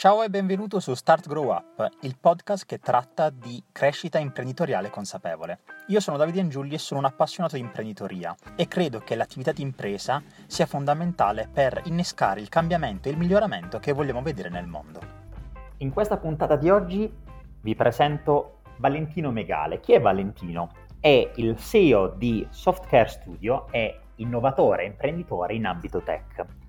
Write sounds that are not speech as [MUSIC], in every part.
Ciao e benvenuto su Start Grow Up, il podcast che tratta di crescita imprenditoriale consapevole. Io sono Davide Angiulli e sono un appassionato di imprenditoria e credo che l'attività di impresa sia fondamentale per innescare il cambiamento e il miglioramento che vogliamo vedere nel mondo. In questa puntata di oggi vi presento Valentino Megale. Chi è Valentino? È il CEO di Softcare Studio e innovatore e imprenditore in ambito tech.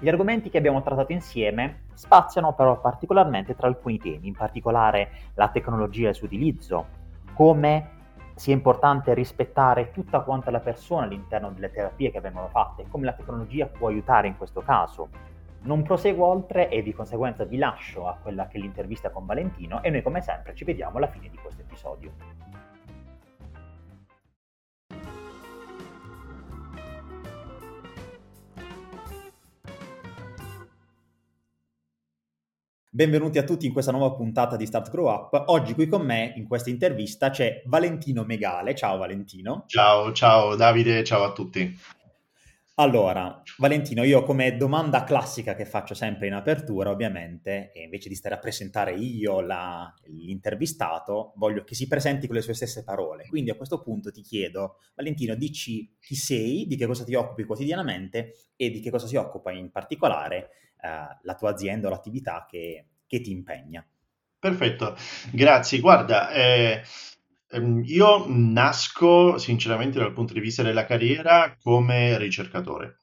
Gli argomenti che abbiamo trattato insieme spaziano però particolarmente tra alcuni temi, in particolare la tecnologia e il suo utilizzo, come sia importante rispettare tutta quanta la persona all'interno delle terapie che vengono fatte, come la tecnologia può aiutare in questo caso. Non proseguo oltre e di conseguenza vi lascio a quella che è l'intervista con Valentino e noi come sempre ci vediamo alla fine di questo episodio. Benvenuti a tutti in questa nuova puntata di Start Grow Up. Oggi qui con me in questa intervista c'è Valentino Megale. Ciao Valentino. Ciao, ciao Davide, ciao a tutti. Allora, Valentino, io come domanda classica che faccio sempre in apertura, ovviamente, e invece di stare a presentare io la, l'intervistato, voglio che si presenti con le sue stesse parole. Quindi a questo punto ti chiedo, Valentino, dici chi sei, di che cosa ti occupi quotidianamente e di che cosa si occupa in particolare eh, la tua azienda o l'attività che, che, ti impegna. Perfetto, grazie. Guarda, eh, ehm, io nasco sinceramente dal punto di vista della carriera come ricercatore.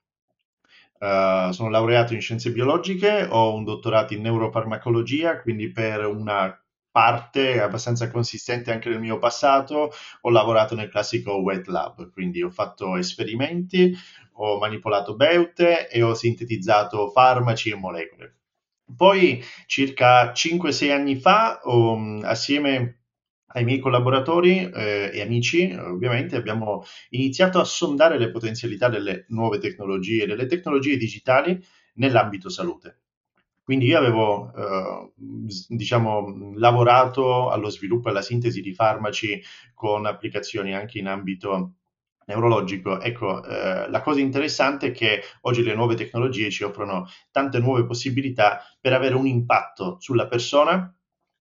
Uh, sono laureato in scienze biologiche, ho un dottorato in neurofarmacologia, quindi per una parte abbastanza consistente anche del mio passato ho lavorato nel classico wet lab, quindi ho fatto esperimenti, ho manipolato beute e ho sintetizzato farmaci e molecole. Poi, circa 5-6 anni fa, ho, assieme ai miei collaboratori eh, e amici, ovviamente, abbiamo iniziato a sondare le potenzialità delle nuove tecnologie, delle tecnologie digitali nell'ambito salute. Quindi io avevo, eh, diciamo, lavorato allo sviluppo e alla sintesi di farmaci con applicazioni anche in ambito neurologico. Ecco, eh, la cosa interessante è che oggi le nuove tecnologie ci offrono tante nuove possibilità per avere un impatto sulla persona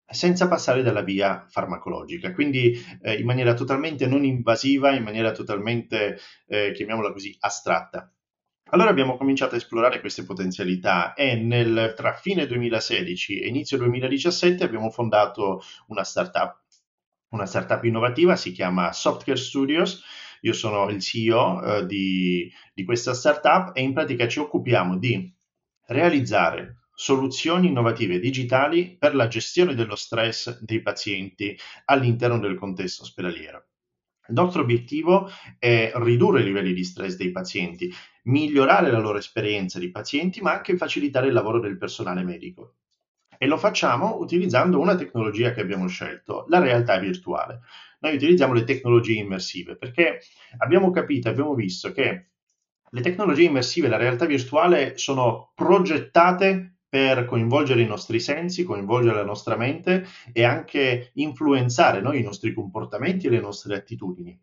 senza passare dalla via farmacologica, quindi eh, in maniera totalmente non invasiva, in maniera totalmente, eh, chiamiamola così, astratta. Allora abbiamo cominciato a esplorare queste potenzialità e nel, tra fine 2016 e inizio 2017 abbiamo fondato una startup, una startup innovativa, si chiama Software Studios, io sono il CEO eh, di, di questa startup e in pratica ci occupiamo di realizzare soluzioni innovative digitali per la gestione dello stress dei pazienti all'interno del contesto ospedaliero. Il nostro obiettivo è ridurre i livelli di stress dei pazienti, migliorare la loro esperienza di pazienti, ma anche facilitare il lavoro del personale medico. E lo facciamo utilizzando una tecnologia che abbiamo scelto, la realtà virtuale noi utilizziamo le tecnologie immersive perché abbiamo capito, abbiamo visto che le tecnologie immersive e la realtà virtuale sono progettate per coinvolgere i nostri sensi, coinvolgere la nostra mente e anche influenzare noi, i nostri comportamenti e le nostre attitudini.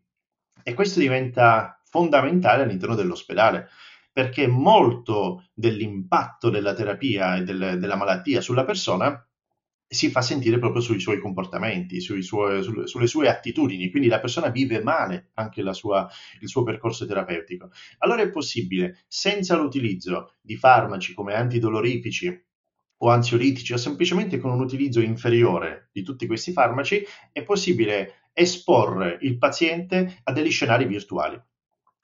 E questo diventa fondamentale all'interno dell'ospedale, perché molto dell'impatto della terapia e del, della malattia sulla persona si fa sentire proprio sui suoi comportamenti, sui suoi, sulle sue attitudini, quindi la persona vive male anche sua, il suo percorso terapeutico. Allora è possibile, senza l'utilizzo di farmaci come antidolorifici o ansiolitici o semplicemente con un utilizzo inferiore di tutti questi farmaci, è possibile esporre il paziente a degli scenari virtuali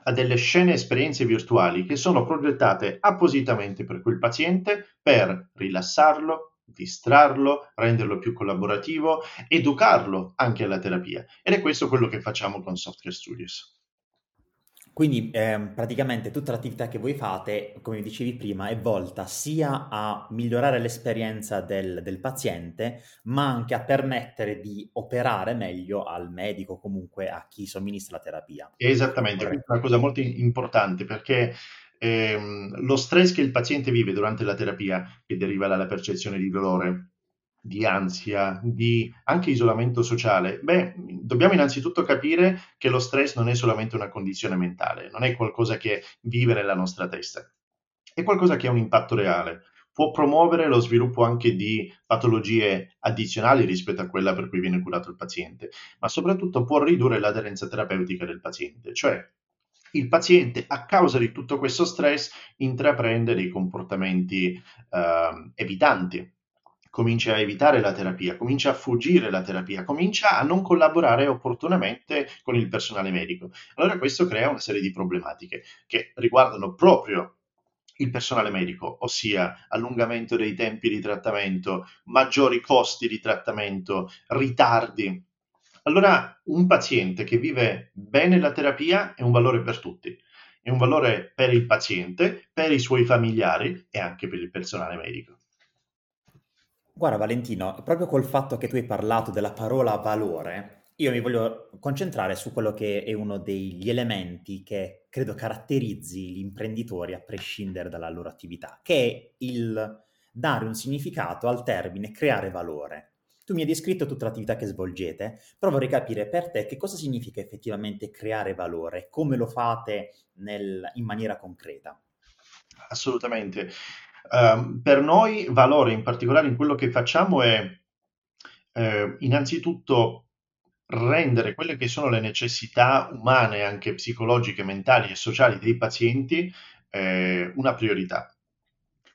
a delle scene esperienze virtuali che sono progettate appositamente per quel paziente per rilassarlo, distrarlo, renderlo più collaborativo, educarlo anche alla terapia. Ed è questo quello che facciamo con Software Studios. Quindi eh, praticamente tutta l'attività che voi fate, come dicevi prima, è volta sia a migliorare l'esperienza del, del paziente, ma anche a permettere di operare meglio al medico, comunque a chi somministra la terapia. Esattamente, questa è una cosa molto importante perché ehm, lo stress che il paziente vive durante la terapia, che deriva dalla percezione di dolore, di ansia, di anche isolamento sociale, beh, dobbiamo innanzitutto capire che lo stress non è solamente una condizione mentale, non è qualcosa che vive nella nostra testa, è qualcosa che ha un impatto reale. può promuovere lo sviluppo anche di patologie addizionali rispetto a quella per cui viene curato il paziente, ma soprattutto può ridurre l'aderenza terapeutica del paziente, cioè il paziente a causa di tutto questo stress intraprende dei comportamenti eh, evitanti, comincia a evitare la terapia, comincia a fuggire la terapia, comincia a non collaborare opportunamente con il personale medico. Allora questo crea una serie di problematiche che riguardano proprio il personale medico, ossia allungamento dei tempi di trattamento, maggiori costi di trattamento, ritardi. Allora un paziente che vive bene la terapia è un valore per tutti, è un valore per il paziente, per i suoi familiari e anche per il personale medico. Guarda Valentino, proprio col fatto che tu hai parlato della parola valore, io mi voglio concentrare su quello che è uno degli elementi che credo caratterizzi gli imprenditori a prescindere dalla loro attività, che è il dare un significato al termine creare valore. Tu mi hai descritto tutta l'attività che svolgete, però vorrei capire per te che cosa significa effettivamente creare valore, come lo fate nel, in maniera concreta. Assolutamente. Um, per noi valore in particolare in quello che facciamo è eh, innanzitutto rendere quelle che sono le necessità umane, anche psicologiche, mentali e sociali dei pazienti eh, una priorità.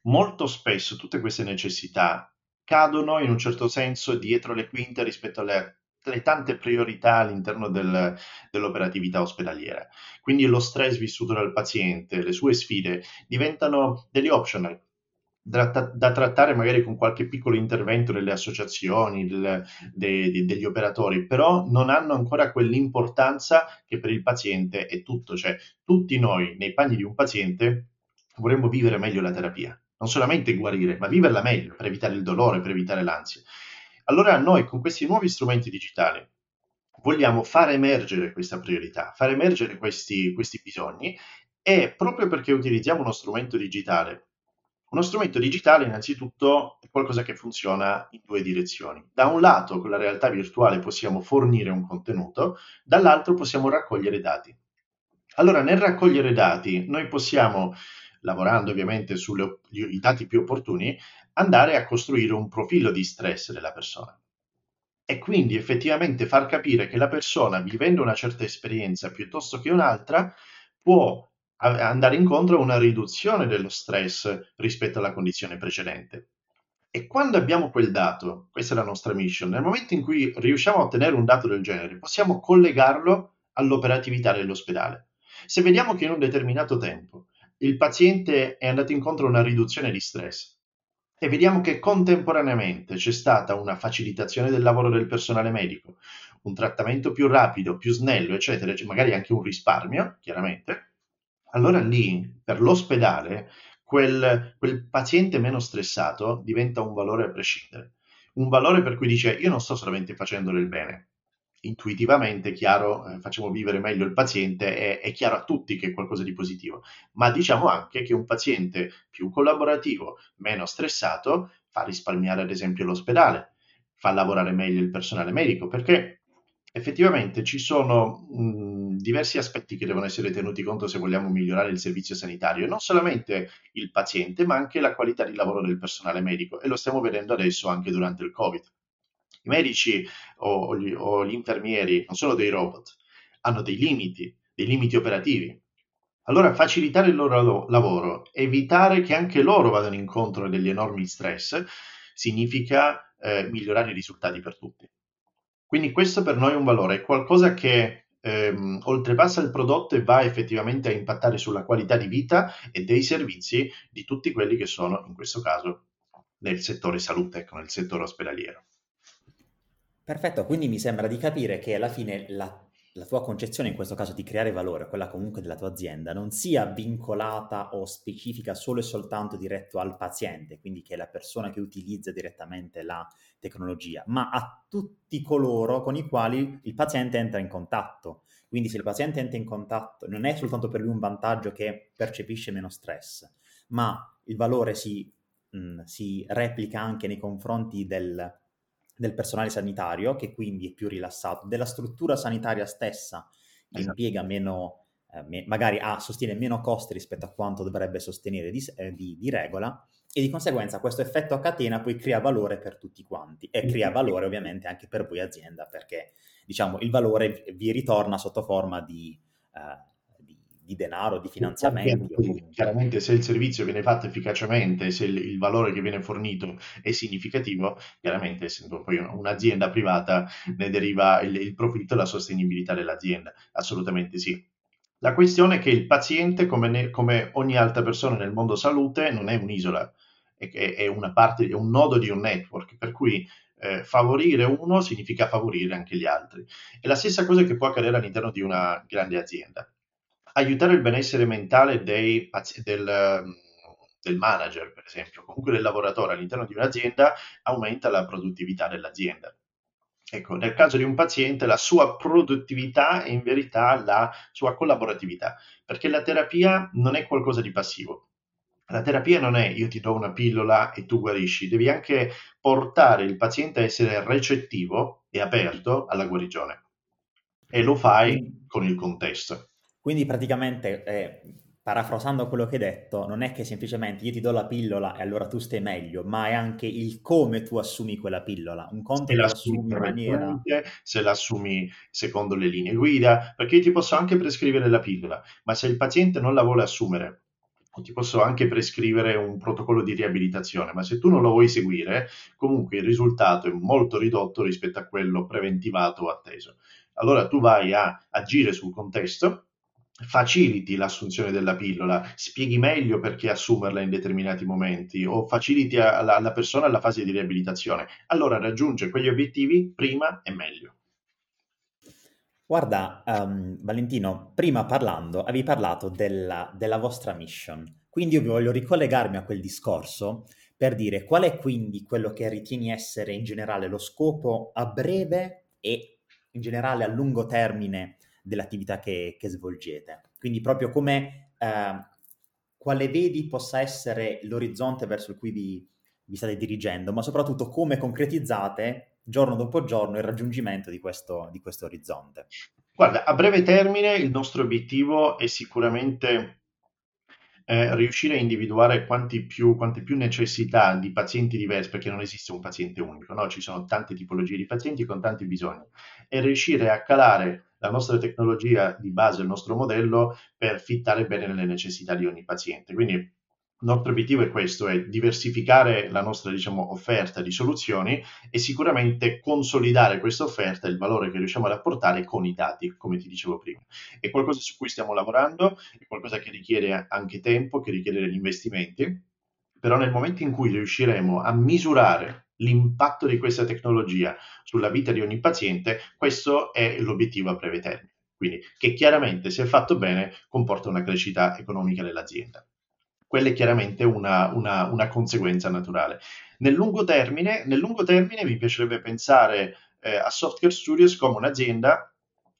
Molto spesso tutte queste necessità cadono in un certo senso dietro le quinte rispetto alle, alle tante priorità all'interno del, dell'operatività ospedaliera. Quindi lo stress vissuto dal paziente, le sue sfide diventano degli optional, da, da, trattare magari con qualche piccolo intervento delle associazioni, del, de, de, degli operatori, però non hanno ancora quell'importanza che per il paziente è tutto, cioè tutti noi nei panni di un paziente vorremmo vivere meglio la terapia, non solamente guarire, ma viverla meglio per evitare il dolore, per evitare l'ansia. Allora noi con questi nuovi strumenti digitali vogliamo far emergere questa priorità, far emergere questi, questi bisogni e proprio perché utilizziamo uno strumento digitale uno strumento digitale innanzitutto è qualcosa che funziona in due direzioni. Da un lato con la realtà virtuale possiamo fornire un contenuto, dall'altro possiamo raccogliere dati. Allora nel raccogliere dati noi possiamo, lavorando ovviamente sui dati più opportuni, andare a costruire un profilo di stress della persona e quindi effettivamente far capire che la persona vivendo una certa esperienza piuttosto che un'altra può andare incontro a una riduzione dello stress rispetto alla condizione precedente. E quando abbiamo quel dato, questa è la nostra mission, nel momento in cui riusciamo a ottenere un dato del genere, possiamo collegarlo all'operatività dell'ospedale. Se vediamo che in un determinato tempo il paziente è andato incontro a una riduzione di stress e vediamo che contemporaneamente c'è stata una facilitazione del lavoro del personale medico, un trattamento più rapido, più snello, eccetera, magari anche un risparmio, chiaramente, allora lì per l'ospedale quel, quel paziente meno stressato diventa un valore a prescindere. Un valore per cui dice io non sto solamente facendo del bene, intuitivamente chiaro, eh, facciamo vivere meglio il paziente, è, è, chiaro a tutti che è qualcosa di positivo, ma diciamo anche che un paziente più collaborativo, meno stressato, fa risparmiare ad esempio l'ospedale, fa lavorare meglio il personale medico, perché effettivamente ci sono mh, diversi aspetti che devono essere tenuti conto se vogliamo migliorare il servizio sanitario, non solamente il paziente, ma anche la qualità di lavoro del personale medico e lo stiamo vedendo adesso anche durante il Covid. I medici o gli, o gli infermieri non sono dei robot, hanno dei limiti, dei limiti operativi. Allora facilitare il loro lavoro, evitare che anche loro vadano incontro a degli enormi stress, significa eh, migliorare i risultati per tutti. Quindi questo per noi è un valore, è qualcosa che ehm, oltrepassa il prodotto e va effettivamente a impattare sulla qualità di vita e dei servizi di tutti quelli che sono, in questo caso, nel settore salute, ecco, nel settore ospedaliero. Perfetto, quindi mi sembra di capire che alla fine la la tua concezione in questo caso di creare valore, quella comunque della tua azienda, non sia vincolata o specifica solo e soltanto diretto al paziente, quindi che è la persona che utilizza direttamente la tecnologia, ma a tutti coloro con i quali il paziente entra in contatto. Quindi se il paziente entra in contatto non è soltanto per lui un vantaggio che percepisce meno stress, ma il valore si, mh, si replica anche nei confronti del del personale sanitario, che quindi è più rilassato, della struttura sanitaria stessa, che esatto. impiega meno, eh, me, magari ha, sostiene meno costi rispetto a quanto dovrebbe sostenere di, eh, di, di regola, e di conseguenza questo effetto a catena poi crea valore per tutti quanti e crea valore ovviamente anche per voi azienda perché diciamo il valore vi ritorna sotto forma di, uh, di, denaro, di finanziamenti. Chiaramente se il servizio viene fatto efficacemente, se il, il, valore che viene fornito è significativo, chiaramente essendo poi un'azienda privata ne deriva il, il profitto e la sostenibilità dell'azienda, assolutamente sì. La questione è che il paziente, come, ne, come ogni altra persona nel mondo salute, non è un'isola, è, è, una parte, è un nodo di un network, per cui eh, favorire uno significa favorire anche gli altri. È la stessa cosa che può accadere all'interno di una grande azienda. Aiutare il benessere mentale dei, del, del manager, per esempio, comunque del lavoratore all'interno di un'azienda, aumenta la produttività dell'azienda. Ecco, nel caso di un paziente la sua produttività è in verità la sua collaboratività, perché la terapia non è qualcosa di passivo. La terapia non è io ti do una pillola e tu guarisci, devi anche portare il paziente a essere recettivo e aperto alla guarigione. E lo fai con il contesto. Quindi praticamente eh, parafrasando quello che hai detto, non è che semplicemente io ti do la pillola e allora tu stai meglio, ma è anche il come tu assumi quella pillola. Un conto se la assumi in maniera... Se la assumi secondo le linee guida, perché io ti posso anche prescrivere la pillola, ma se il paziente non la vuole assumere, ti posso anche prescrivere un protocollo di riabilitazione, ma se tu non lo vuoi seguire, comunque il risultato è molto ridotto rispetto a quello preventivato o atteso. Allora tu vai a agire sul contesto faciliti l'assunzione della pillola, spieghi meglio perché assumerla in determinati momenti o faciliti alla, alla persona la fase di riabilitazione, allora raggiunge quegli obiettivi prima e meglio. Guarda, um, Valentino, prima parlando, avevi parlato della, della vostra mission, quindi io voglio ricollegarmi a quel discorso per dire qual è quindi quello che ritieni essere in generale lo scopo a breve e in generale a lungo termine dell'attività che, che svolgete. Quindi proprio come eh, quale vedi possa essere l'orizzonte verso cui vi, vi state dirigendo, ma soprattutto come concretizzate giorno dopo giorno il raggiungimento di questo, di questo orizzonte. Guarda, a breve termine il nostro obiettivo è sicuramente eh, riuscire a individuare più, quante più necessità di pazienti diversi, perché non esiste un paziente unico, no? ci sono tante tipologie di pazienti con tanti bisogni, e riuscire a calare la nostra tecnologia di base, il nostro modello, per fittare bene nelle necessità di ogni paziente. Quindi il nostro obiettivo è questo, è diversificare la nostra diciamo, offerta di soluzioni e sicuramente consolidare questa offerta, il valore che riusciamo ad apportare con i dati, come ti dicevo prima. È qualcosa su cui stiamo lavorando, è qualcosa che richiede anche tempo, che richiede degli investimenti, però nel momento in cui riusciremo a misurare l'impatto di questa tecnologia sulla vita di ogni paziente, questo è l'obiettivo a breve termine. Quindi, che chiaramente, se fatto bene, comporta una crescita economica dell'azienda quella è chiaramente una, una, una conseguenza naturale. Nel lungo, termine, nel lungo termine mi piacerebbe pensare eh, a Software Studios come un'azienda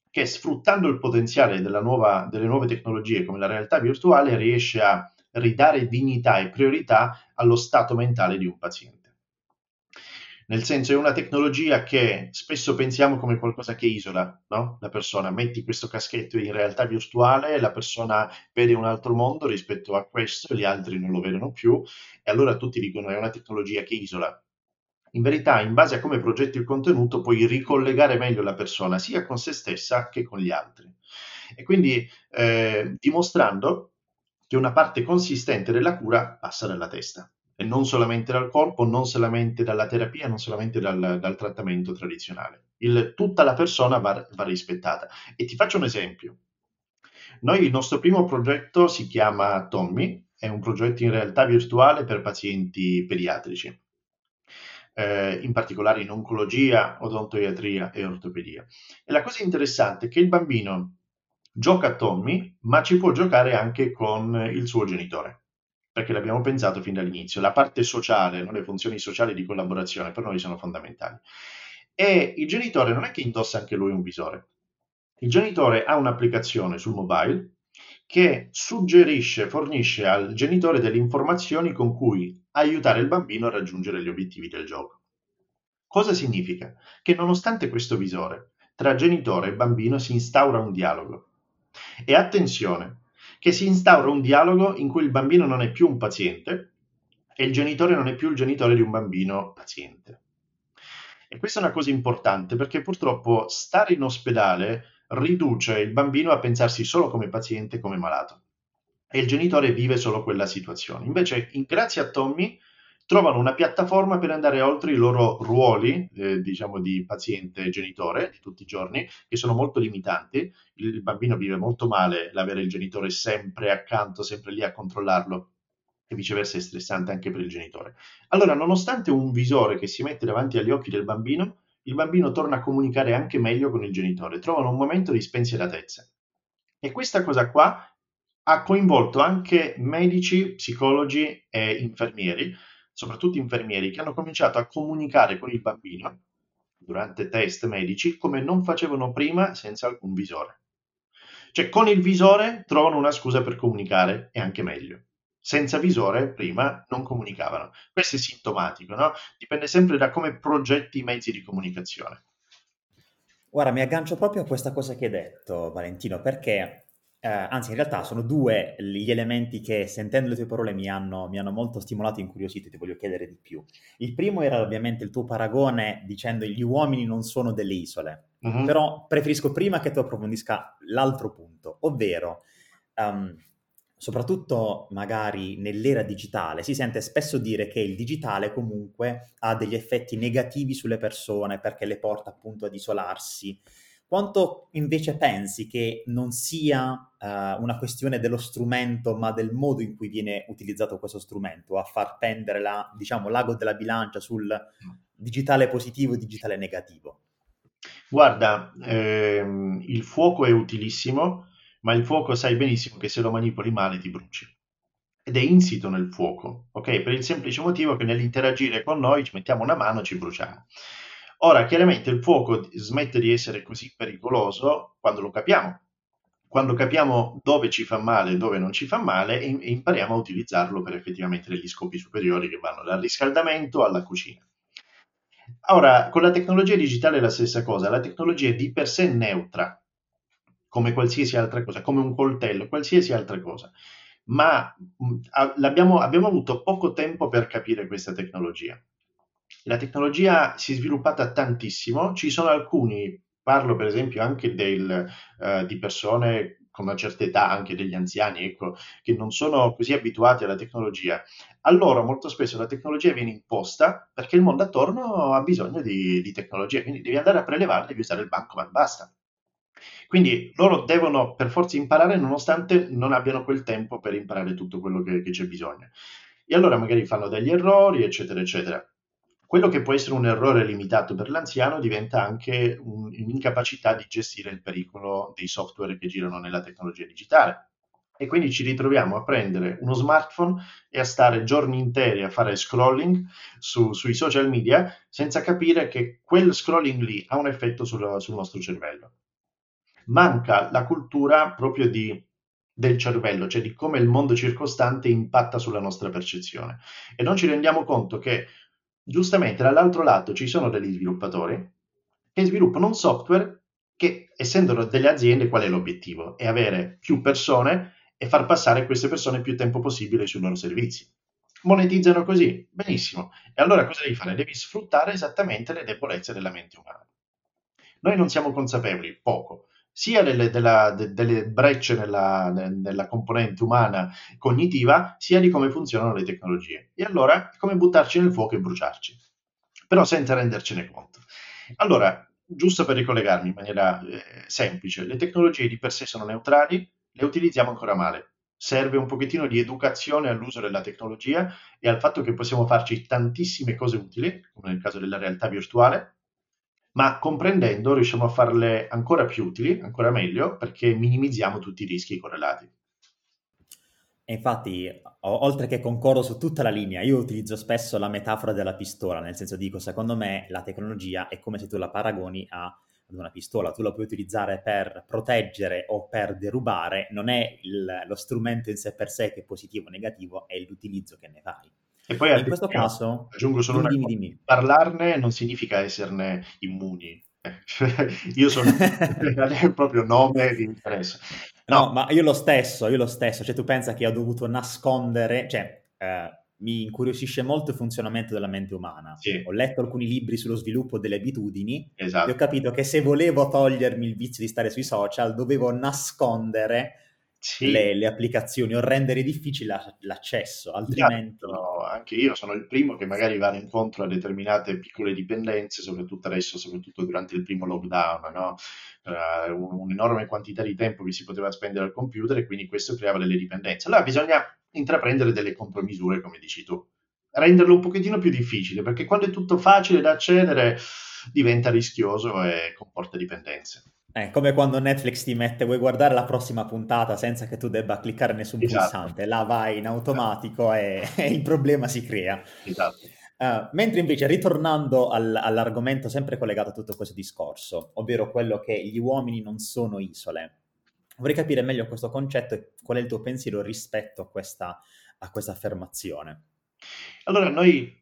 che sfruttando il potenziale nuova, delle nuove tecnologie come la realtà virtuale riesce a ridare dignità e priorità allo stato mentale di un paziente nel senso è una tecnologia che spesso pensiamo come qualcosa che isola no? la persona, metti questo caschetto in realtà virtuale, la persona vede un altro mondo rispetto a questo, gli altri non lo vedono più e allora tutti dicono è una tecnologia che isola. In verità, in base a come progetti il contenuto, puoi ricollegare meglio la persona sia con se stessa che con gli altri. E quindi eh, dimostrando che una parte consistente della cura passa dalla testa e non solamente dal corpo, non solamente dalla terapia, non solamente dal, dal trattamento tradizionale. Il, tutta la persona va, va rispettata. E ti faccio un esempio. Noi il nostro primo progetto si chiama Tommy, è un progetto in realtà virtuale per pazienti pediatrici, eh, in particolare in oncologia, odontoiatria e ortopedia. E la cosa interessante è che il bambino gioca a Tommy, ma ci può giocare anche con il suo genitore perché l'abbiamo pensato fin dall'inizio. La parte sociale, no? le funzioni sociali di collaborazione per noi sono fondamentali. E il genitore non è che indossa anche lui un visore. Il genitore ha un'applicazione sul mobile che suggerisce, fornisce al genitore delle informazioni con cui aiutare il bambino a raggiungere gli obiettivi del gioco. Cosa significa? Che nonostante questo visore, tra genitore e bambino si instaura un dialogo. E attenzione, che si instaura un dialogo in cui il bambino non è più un paziente, e il genitore non è più il genitore di un bambino paziente. E questa è una cosa importante perché purtroppo stare in ospedale riduce il bambino a pensarsi solo come paziente, come malato. E il genitore vive solo quella situazione. Invece, in, grazie a Tommy, trovano una piattaforma per andare oltre i loro ruoli, eh, diciamo, di paziente genitore di tutti i giorni, che sono molto limitanti. Il bambino vive molto male l'avere il genitore sempre accanto, sempre lì a controllarlo e viceversa è stressante anche per il genitore. Allora, nonostante un visore che si mette davanti agli occhi del bambino, il bambino torna a comunicare anche meglio con il genitore, trovano un momento di spensieratezza. E questa cosa qua ha coinvolto anche medici, psicologi e infermieri, soprattutto infermieri, che hanno cominciato a comunicare con il bambino durante test medici come non facevano prima senza alcun visore. Cioè con il visore trovano una scusa per comunicare e anche meglio senza visore prima non comunicavano. Questo è sintomatico, no? Dipende sempre da come progetti i mezzi di comunicazione. Guarda, mi aggancio proprio a questa cosa che hai detto, Valentino, perché, eh, anzi, in realtà sono due gli elementi che, sentendo le tue parole, mi hanno, mi hanno molto stimolato e incuriosito e ti voglio chiedere di più. Il primo era ovviamente il tuo paragone dicendo gli uomini non sono delle isole, mm-hmm. però preferisco prima che tu approfondisca l'altro punto, ovvero... Um, soprattutto magari nell'era digitale, si sente spesso dire che il digitale comunque ha degli effetti negativi sulle persone perché le porta appunto ad isolarsi. Quanto invece pensi che non sia uh, una questione dello strumento, ma del modo in cui viene utilizzato questo strumento a far pendere la, diciamo, l'ago della bilancia sul digitale positivo e digitale negativo? Guarda, ehm, il fuoco è utilissimo, ma il fuoco sai benissimo che se lo manipoli male ti bruci. Ed è insito nel fuoco, ok? Per il semplice motivo che nell'interagire con noi ci mettiamo una mano e ci bruciamo. Ora, chiaramente il fuoco smette di essere così pericoloso quando lo capiamo, quando capiamo dove ci fa male e dove non ci fa male e, e impariamo a utilizzarlo per effettivamente degli scopi superiori che vanno dal riscaldamento alla cucina. Ora, con la tecnologia digitale è la stessa cosa, la tecnologia è di per sé neutra, come qualsiasi altra cosa, come un coltello, qualsiasi altra cosa. Ma abbiamo avuto poco tempo per capire questa tecnologia. La tecnologia si è sviluppata tantissimo, ci sono alcuni, parlo per esempio anche del, uh, di persone con una certa età, anche degli anziani, ecco, che non sono così abituati alla tecnologia. A loro molto spesso la tecnologia viene imposta perché il mondo attorno ha bisogno di, di tecnologia, quindi devi andare a prelevare, devi usare il bancomat, basta. Quindi loro devono per forza imparare nonostante non abbiano quel tempo per imparare tutto quello che, che c'è bisogno. E allora magari fanno degli errori, eccetera, eccetera. Quello che può essere un errore limitato per l'anziano diventa anche un, un'incapacità di gestire il pericolo dei software che girano nella tecnologia digitale. E quindi ci ritroviamo a prendere uno smartphone e a stare giorni interi a fare scrolling su, sui social media senza capire che quel scrolling lì ha un effetto sul, sul nostro cervello manca la cultura proprio di, del cervello, cioè di come il mondo circostante impatta sulla nostra percezione. E non ci rendiamo conto che giustamente dall'altro lato ci sono degli sviluppatori che sviluppano un software che, essendo delle aziende, qual è l'obiettivo? È avere più persone e far passare queste persone più tempo possibile sui loro servizi. Monetizzano così, benissimo. E allora cosa devi fare? Devi sfruttare esattamente le debolezze della mente umana. Noi non siamo consapevoli, poco, sia delle, della, de, delle brecce nella, nella, componente umana cognitiva, sia di come funzionano le tecnologie. E allora è come buttarci nel fuoco e bruciarci, però senza rendercene conto. Allora, giusto per ricollegarmi in maniera eh, semplice, le tecnologie di per sé sono neutrali, le utilizziamo ancora male. Serve un pochettino di educazione all'uso della tecnologia e al fatto che possiamo farci tantissime cose utili, come nel caso della realtà virtuale, ma comprendendo riusciamo a farle ancora più utili, ancora meglio, perché minimizziamo tutti i rischi correlati. E infatti, oltre che concordo su tutta la linea, io utilizzo spesso la metafora della pistola, nel senso dico, secondo me la tecnologia è come se tu la paragoni a, ad una pistola, tu la puoi utilizzare per proteggere o per derubare, non è il, lo strumento in sé per sé che è positivo o negativo, è l'utilizzo che ne fai. E poi in questo caso aggiungo solo dimmi, una cosa. Dimmi. Parlarne non significa esserne immuni. [LAUGHS] io sono [LAUGHS] [LAUGHS] proprio nome di interesse. No. no. ma io lo stesso, io lo stesso. Cioè, tu pensa che ho dovuto nascondere, cioè, eh, mi incuriosisce molto il funzionamento della mente umana. Sì. Ho letto alcuni libri sullo sviluppo delle abitudini Esatto. e ho capito che se volevo togliermi il vizio di stare sui social, dovevo nascondere Sì. le, le applicazioni o rendere difficile la- l'accesso, altrimenti... Esatto, anche io sono il primo che magari va incontro a determinate piccole dipendenze, soprattutto adesso, soprattutto durante il primo lockdown, no? Eh, un- un'enorme quantità di tempo che si poteva spendere al computer e quindi questo creava delle dipendenze. Allora bisogna intraprendere delle contromisure, come dici tu, renderlo un pochettino più difficile, perché quando è tutto facile da accedere diventa rischioso e comporta dipendenze. È come quando Netflix ti mette, vuoi guardare la prossima puntata senza che tu debba cliccare nessun Esatto. pulsante, là vai in automatico e, [LAUGHS] e il problema si crea. Esatto. Uh, mentre invece, ritornando al- all'argomento sempre collegato a tutto questo discorso, ovvero quello che gli uomini non sono isole, vorrei capire meglio questo concetto e qual è il tuo pensiero rispetto a questa, a questa affermazione. Allora, noi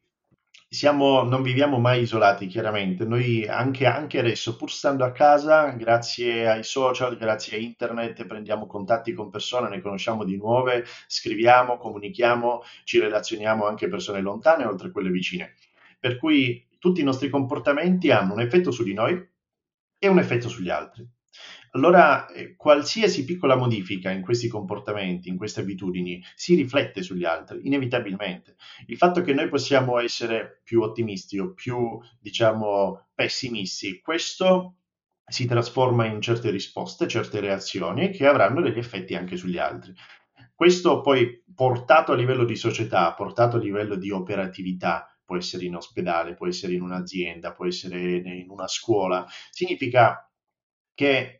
siamo, non viviamo mai isolati, chiaramente. Noi anche, anche adesso, pur stando a casa, grazie ai social, grazie a internet, prendiamo contatti con persone, ne conosciamo di nuove, scriviamo, comunichiamo, ci relazioniamo anche persone lontane, oltre a quelle vicine. Per cui tutti i nostri comportamenti hanno un effetto su di noi e un effetto sugli altri. Allora, eh, qualsiasi piccola modifica in questi comportamenti, in queste abitudini, si riflette sugli altri, inevitabilmente. Il fatto che noi possiamo essere più ottimisti o più, diciamo, pessimisti, questo si trasforma in certe risposte, certe reazioni che avranno degli effetti anche sugli altri. Questo poi portato a livello di società, portato a livello di operatività, può essere in ospedale, può essere in un'azienda, può essere in una scuola, significa che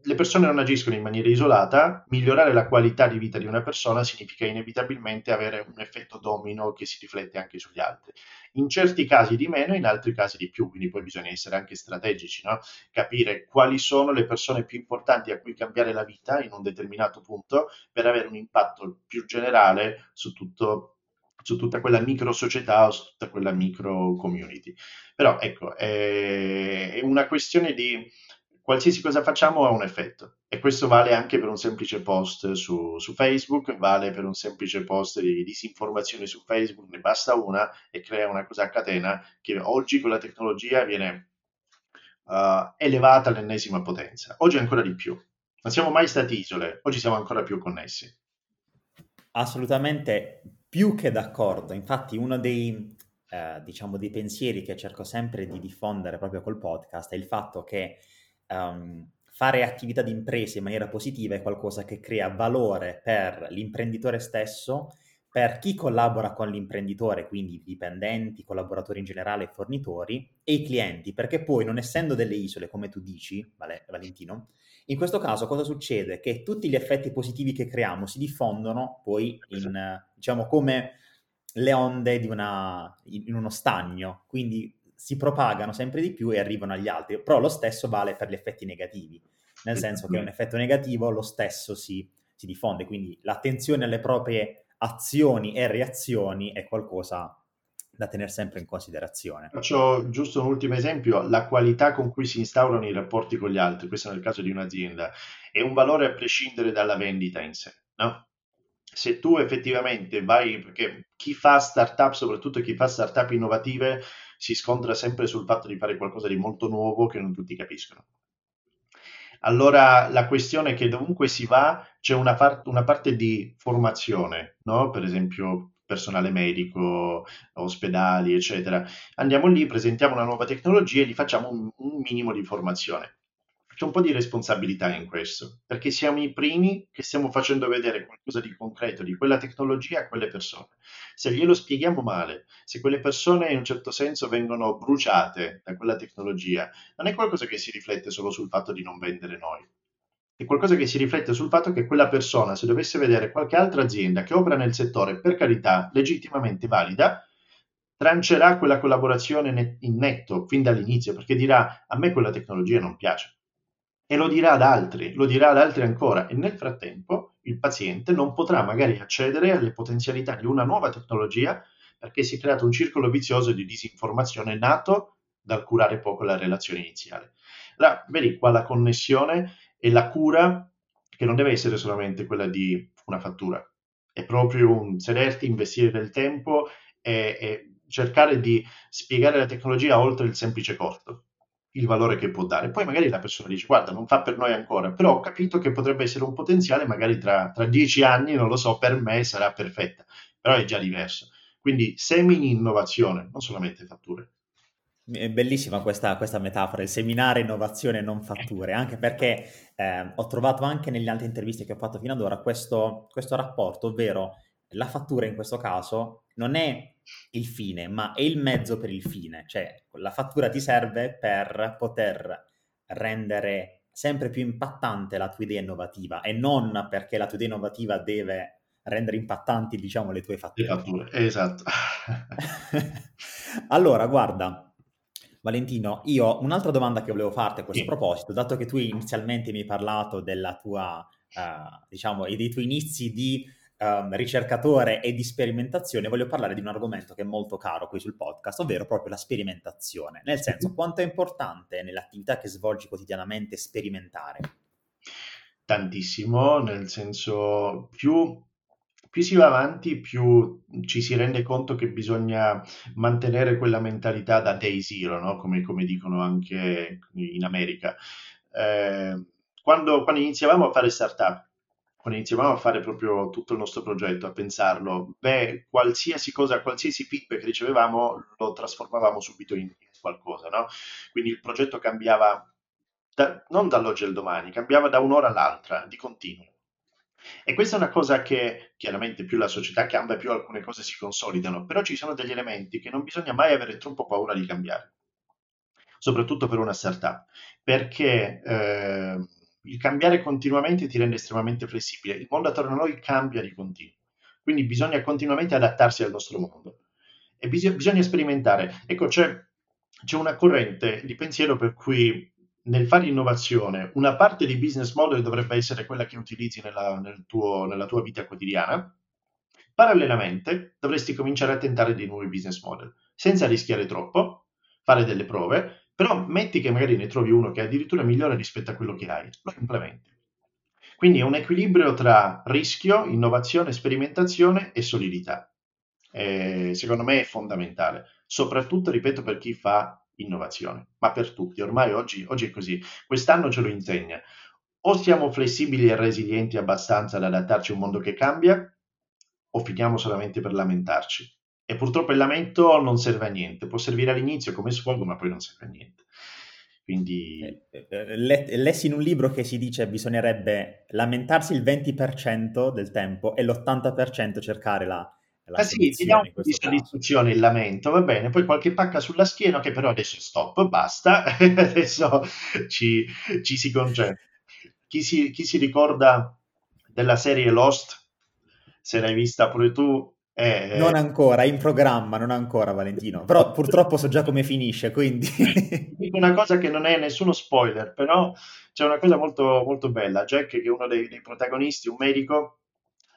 le persone non agiscono in maniera isolata, migliorare la qualità di vita di una persona significa inevitabilmente avere un effetto domino che si riflette anche sugli altri. In certi casi di meno, in altri casi di più, quindi poi bisogna essere anche strategici, no? capire quali sono le persone più importanti a cui cambiare la vita in un determinato punto per avere un impatto più generale su tutto su tutta quella micro società o su tutta quella micro community. Però ecco, è, è una questione di qualsiasi cosa facciamo ha un effetto e questo vale anche per un semplice post su, su, Facebook, vale per un semplice post di disinformazione su Facebook, ne basta una e crea una cosa a catena che oggi con la tecnologia viene uh, elevata all'ennesima potenza, oggi ancora di più. Non siamo mai stati isole, oggi siamo ancora più connessi. Assolutamente più che d'accordo, infatti uno dei, eh, diciamo, dei pensieri che cerco sempre di diffondere proprio col podcast è il fatto che um, fare attività di impresa in maniera positiva è qualcosa che crea valore per l'imprenditore stesso, per chi collabora con l'imprenditore, quindi dipendenti, collaboratori in generale, fornitori e i clienti, perché poi non essendo delle isole, come tu dici, vale, Valentino, in questo caso cosa succede? Che tutti gli effetti positivi che creiamo si diffondono poi in, diciamo, come le onde di una, in uno stagno, quindi si propagano sempre di più e arrivano agli altri, però lo stesso vale per gli effetti negativi, nel senso che un effetto negativo lo stesso si, si diffonde, quindi l'attenzione alle proprie azioni e reazioni è qualcosa da tenere sempre in considerazione. Faccio giusto un ultimo esempio, la qualità con cui si instaurano i rapporti con gli altri, questo nel caso di un'azienda, è un valore a prescindere dalla vendita in sé, no? Se tu effettivamente vai, perché chi fa startup, soprattutto chi fa startup innovative, si scontra sempre sul fatto di fare qualcosa di molto nuovo che non tutti capiscono. Allora la questione è che dovunque si va c'è una, par- una parte di formazione, no? per esempio personale medico, ospedali, eccetera. Andiamo lì, presentiamo una nuova tecnologia e gli facciamo un, un minimo di formazione. C'è un po' di responsabilità in questo, perché siamo i primi che stiamo facendo vedere qualcosa di concreto di quella tecnologia a quelle persone. Se glielo spieghiamo male, se quelle persone in un certo senso vengono bruciate da quella tecnologia, non è qualcosa che si riflette solo sul fatto di non vendere noi. È qualcosa che si riflette sul fatto che quella persona, se dovesse vedere qualche altra azienda che opera nel settore, per carità, legittimamente valida, trancerà quella collaborazione in netto fin dall'inizio, perché dirà a me quella tecnologia non piace e lo dirà ad altri, lo dirà ad altri ancora. E nel frattempo il paziente non potrà magari accedere alle potenzialità di una nuova tecnologia perché si è creato un circolo vizioso di disinformazione nato dal curare poco la relazione iniziale. Allora, vedi qua la connessione e la cura che non deve essere solamente quella di una fattura, è proprio un sederti, investire del tempo e, e cercare di spiegare la tecnologia oltre il semplice costo il valore che può dare. Poi magari la persona dice, guarda, non fa per noi ancora, però ho capito che potrebbe essere un potenziale, magari tra, tra dieci anni, non lo so, per me sarà perfetta, però è già diverso. Quindi semini innovazione, non solamente fatture. È bellissima questa, questa, metafora, il seminare innovazione e non fatture, anche perché eh, ho trovato anche nelle altre interviste che ho fatto fino ad ora questo, questo rapporto, ovvero la fattura in questo caso non è il fine, ma è il mezzo per il fine, cioè la fattura ti serve per poter rendere sempre più impattante la tua idea innovativa e non perché la tua idea innovativa deve rendere impattanti, diciamo, le tue fatture. Le fatture, esatto. [LAUGHS] allora, guarda, Valentino, io un'altra domanda che volevo farti a questo sì. proposito, dato che tu inizialmente mi hai parlato della tua, uh, diciamo, dei tuoi inizi di um, ricercatore e di sperimentazione, voglio parlare di un argomento che è molto caro qui sul podcast, ovvero proprio la sperimentazione. Nel senso, quanto è importante nell'attività che svolgi quotidianamente sperimentare? Tantissimo, nel senso più più si va avanti, più ci si rende conto che bisogna mantenere quella mentalità da day zero, no? come, come, dicono anche in America. Eh, quando, quando, iniziavamo a fare startup, quando iniziavamo a fare proprio tutto il nostro progetto, a pensarlo, beh, qualsiasi cosa, qualsiasi feedback che ricevevamo lo trasformavamo subito in qualcosa, no? Quindi il progetto cambiava da, non dall'oggi al domani, cambiava da un'ora all'altra, di continuo. E questa è una cosa che chiaramente più la società cambia, più alcune cose si consolidano, però ci sono degli elementi che non bisogna mai avere troppo paura di cambiare, soprattutto per una startup, perché eh, il cambiare continuamente ti rende estremamente flessibile. Il mondo attorno a noi cambia di continuo, quindi bisogna continuamente adattarsi al nostro mondo e bis- bisogna sperimentare. Ecco, c'è, c'è una corrente di pensiero per cui nel fare innovazione, una parte di business model dovrebbe essere quella che utilizzi nella, nel tuo, nella tua vita quotidiana. Parallelamente dovresti cominciare a tentare dei nuovi business model, senza rischiare troppo, fare delle prove, però metti che magari ne trovi uno che è addirittura migliore rispetto a quello che hai, lo implementi. Quindi è un equilibrio tra rischio, innovazione, sperimentazione e solidità. Eh, secondo me è fondamentale, soprattutto, ripeto, per chi fa innovazione, ma per tutti. Ormai oggi, oggi è così. Quest'anno ce lo insegna. O siamo flessibili e resilienti abbastanza ad adattarci a un mondo che cambia, o finiamo solamente per lamentarci. E purtroppo il lamento non serve a niente, può servire all'inizio come sfogo, ma poi non serve a niente. Quindi... Eh, eh, lessi in un libro che si dice che bisognerebbe lamentarsi il 20% del tempo e l'80% cercare la, la ah sì, ti dà un po' di soddisfazione il lamento, va bene, poi qualche pacca sulla schiena che però adesso stop, basta, [LAUGHS] adesso ci, ci si concede. Chi si, chi si ricorda della serie Lost, se l'hai vista pure tu, eh, non ancora, è in programma, non ancora Valentino, però [LAUGHS] purtroppo so già come finisce, quindi... Dico una cosa che non è nessuno spoiler, però c'è una cosa molto, molto bella, Jack che è uno dei, dei protagonisti, un medico,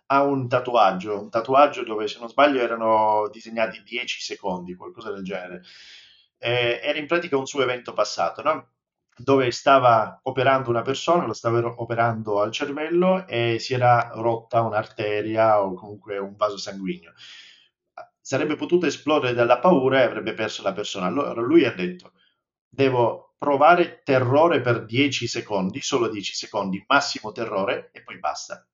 ha un tatuaggio, un tatuaggio dove se non sbaglio erano disegnati 10 secondi, qualcosa del genere. Eh, era in pratica un suo evento passato, no? Dove stava operando una persona, lo stava operando al cervello e si era rotta un'arteria o comunque un vaso sanguigno. Sarebbe potuto esplodere dalla paura e avrebbe perso la persona. Allora lui ha detto, devo provare terrore per 10 secondi, solo 10 secondi, massimo terrore e poi basta.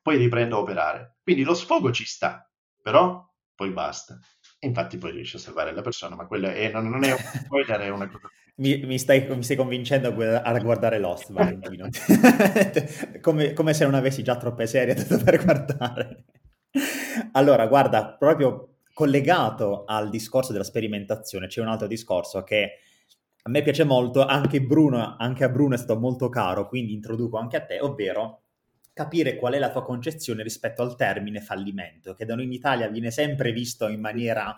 Poi riprendo a operare. Quindi lo sfogo ci sta, però poi basta. Infatti poi riesce a salvare la persona, ma quello è, non, non è un [LAUGHS] spoiler, è una cosa mi, mi, stai, mi, stai, convincendo a guardare Lost, [LAUGHS] Valentino. [LAUGHS] come, come, se non avessi già troppe serie da dover guardare. allora, guarda, proprio collegato al discorso della sperimentazione, c'è un altro discorso che a me piace molto, anche, Bruno, anche a Bruno è stato molto caro, quindi introduco anche a te, ovvero capire qual è la tua concezione rispetto al termine fallimento, che da noi in Italia viene sempre visto in maniera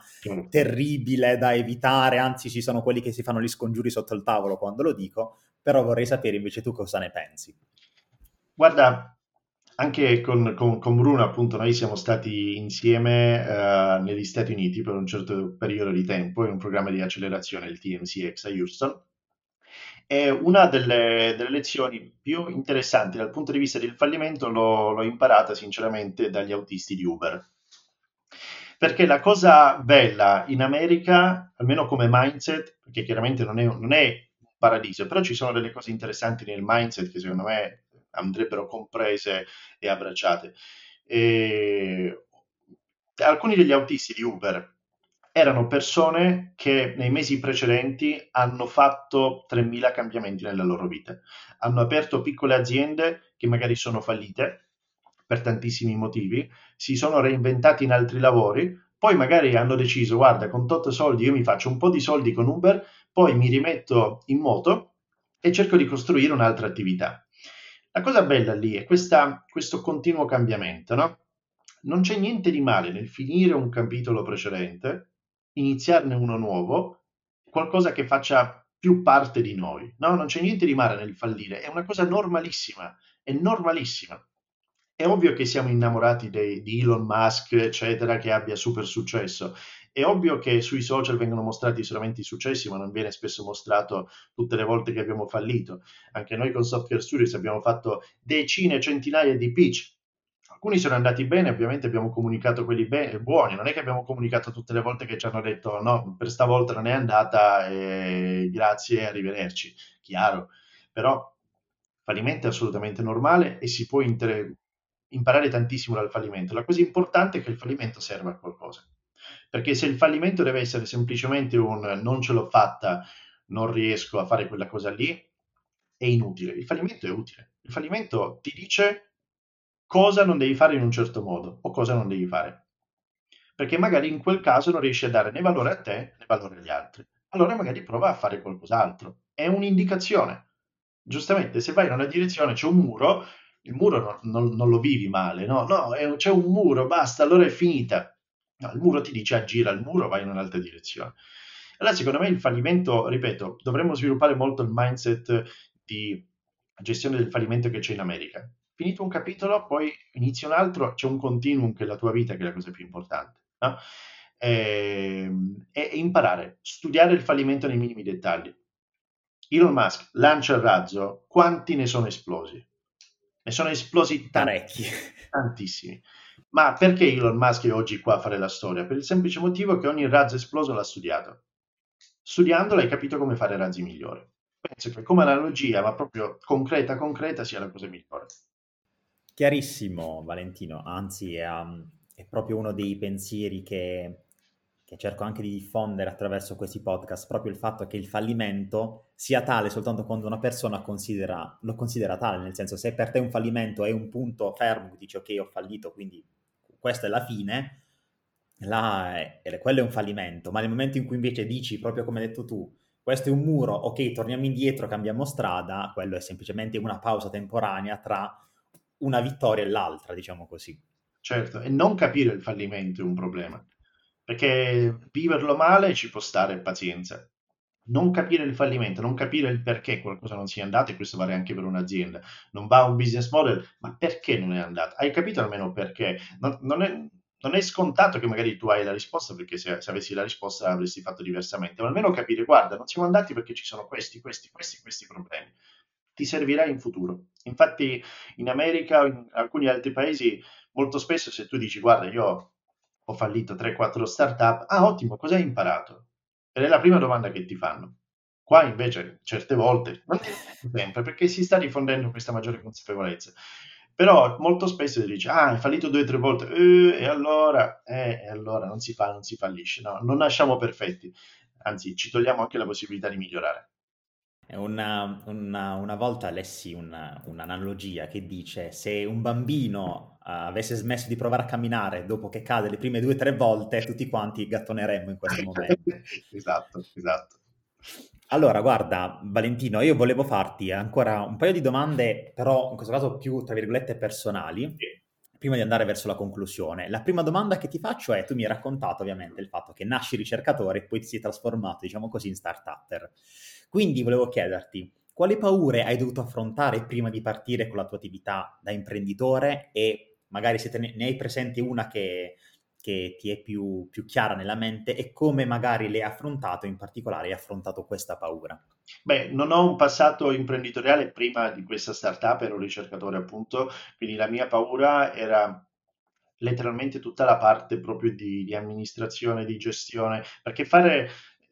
terribile da evitare, anzi ci sono quelli che si fanno gli scongiuri sotto il tavolo quando lo dico, però vorrei sapere invece tu cosa ne pensi. Guarda, anche con, con, con Bruno appunto noi siamo stati insieme uh, negli Stati Uniti per un certo periodo di tempo in un programma di accelerazione, il TMCX a Houston, E una delle, delle, lezioni più interessanti dal punto di vista del fallimento l'ho, imparata sinceramente dagli autisti di Uber. Perché la cosa bella in America, almeno come mindset, perché chiaramente non è, non è un paradiso, però ci sono delle cose interessanti nel mindset che secondo me andrebbero comprese e abbracciate. E alcuni degli autisti di Uber erano persone che nei mesi precedenti hanno fatto 3.000 cambiamenti nella loro vita. Hanno aperto piccole aziende che magari sono fallite per tantissimi motivi, si sono reinventati in altri lavori, poi magari hanno deciso, guarda, con tot soldi io mi faccio un po' di soldi con Uber, poi mi rimetto in moto e cerco di costruire un'altra attività. La cosa bella lì è questa, questo continuo cambiamento, no? Non c'è niente di male nel finire un capitolo precedente, iniziarne uno nuovo, qualcosa che faccia più parte di noi, no? Non c'è niente di male nel fallire, è una cosa normalissima, è normalissima. È ovvio che siamo innamorati dei, di Elon Musk, eccetera, che abbia super successo. È ovvio che sui social vengono mostrati solamente i successi, ma non viene spesso mostrato tutte le volte che abbiamo fallito. Anche noi con Software Studios abbiamo fatto decine, centinaia di pitch. Alcuni sono andati bene, ovviamente abbiamo comunicato quelli be- buoni, non è che abbiamo comunicato tutte le volte che ci hanno detto no, per stavolta non è andata, eh, grazie, arrivederci. Chiaro, però fallimento è assolutamente normale e si può inter- imparare tantissimo dal fallimento. La cosa importante è che il fallimento serva a qualcosa. Perché se il fallimento deve essere semplicemente un non ce l'ho fatta, non riesco a fare quella cosa lì, è inutile. Il fallimento è utile. Il fallimento ti dice cosa non devi fare in un certo modo o cosa non devi fare. Perché magari in quel caso non riesci a dare né valore a te né valore agli altri. Allora magari prova a fare qualcos'altro. È un'indicazione. Giustamente, se vai in una direzione, c'è un muro, il muro non, non, non lo vivi male, no? No, è, c'è un muro, basta, allora è finita. No, il muro ti dice aggira il muro, vai in un'altra direzione. Allora, secondo me il fallimento, ripeto, dovremmo sviluppare molto il mindset di gestione del fallimento che c'è in America. Finito un capitolo, poi inizia un altro, c'è un continuum che è la tua vita, che è la cosa più importante. No? E, ehm, e, e imparare, studiare il fallimento nei minimi dettagli. Elon Musk lancia il razzo, quanti ne sono esplosi? Ne sono esplosi parecchi, tantissimi. Ma perché Elon Musk è oggi qua a fare la storia? Per il semplice motivo che ogni razzo esploso l'ha studiato. Studiandolo hai capito come fare razzi migliori. Penso che come analogia, ma proprio concreta, concreta, sia la cosa migliore. Chiarissimo, Valentino. Anzi, è, um, è proprio uno dei pensieri che che cerco anche di diffondere attraverso questi podcast, proprio il fatto che il fallimento sia tale soltanto quando una persona considera, lo considera tale, nel senso se per te un fallimento è un punto fermo, dici ok ho fallito, quindi questa è la fine, là è, quello è un fallimento, ma nel momento in cui invece dici, proprio come hai detto tu, questo è un muro, ok torniamo indietro, cambiamo strada, quello è semplicemente una pausa temporanea tra una vittoria e l'altra, diciamo così. Certo, e non capire il fallimento è un problema perché viverlo male ci può stare pazienza. Non capire il fallimento, non capire il perché qualcosa non sia andato, e questo vale anche per un'azienda. Non va un business model, ma perché non è andato? Hai capito almeno perché? Non, non, è, non è, scontato che magari tu hai la risposta, perché se, se avessi la risposta l'avresti fatto diversamente, ma almeno capire, guarda, non siamo andati perché ci sono questi, questi, questi, questi problemi. Ti servirà in futuro. Infatti in America o in alcuni altri paesi molto spesso se tu dici guarda io ho fallito 3-4 startup, ah ottimo, cosa hai imparato? Ed è la prima domanda che ti fanno. Qua invece certe volte, non [LAUGHS] sempre, perché si sta diffondendo questa maggiore consapevolezza. Però molto spesso si dice, ah, hai fallito due o tre volte, eh, e allora, eh, e allora non si fa, non si fallisce. No, non nasciamo perfetti, anzi ci togliamo anche la possibilità di migliorare. Una, una, una, volta lessi una, un'analogia che dice se un bambino uh, avesse smesso di provare a camminare dopo che cade le prime due o tre volte, tutti quanti gattoneremmo in questo momento. [LAUGHS] esatto, esatto. Allora, guarda, Valentino, io volevo farti ancora un paio di domande, però in questo caso più, tra virgolette, personali, prima di andare verso la conclusione. La prima domanda che ti faccio è, tu mi hai raccontato ovviamente il fatto che nasci ricercatore e poi ti sei trasformato, diciamo così, in start-upper. Quindi volevo chiederti, quali paure hai dovuto affrontare prima di partire con la tua attività da imprenditore? E magari se ne, ne hai presente una che, che ti è più, più chiara nella mente e come magari le hai affrontato, in particolare hai affrontato questa paura? Beh, non ho un passato imprenditoriale prima di questa startup, ero ricercatore appunto, quindi la mia paura era letteralmente tutta la parte proprio di, di amministrazione, di gestione, perché fare,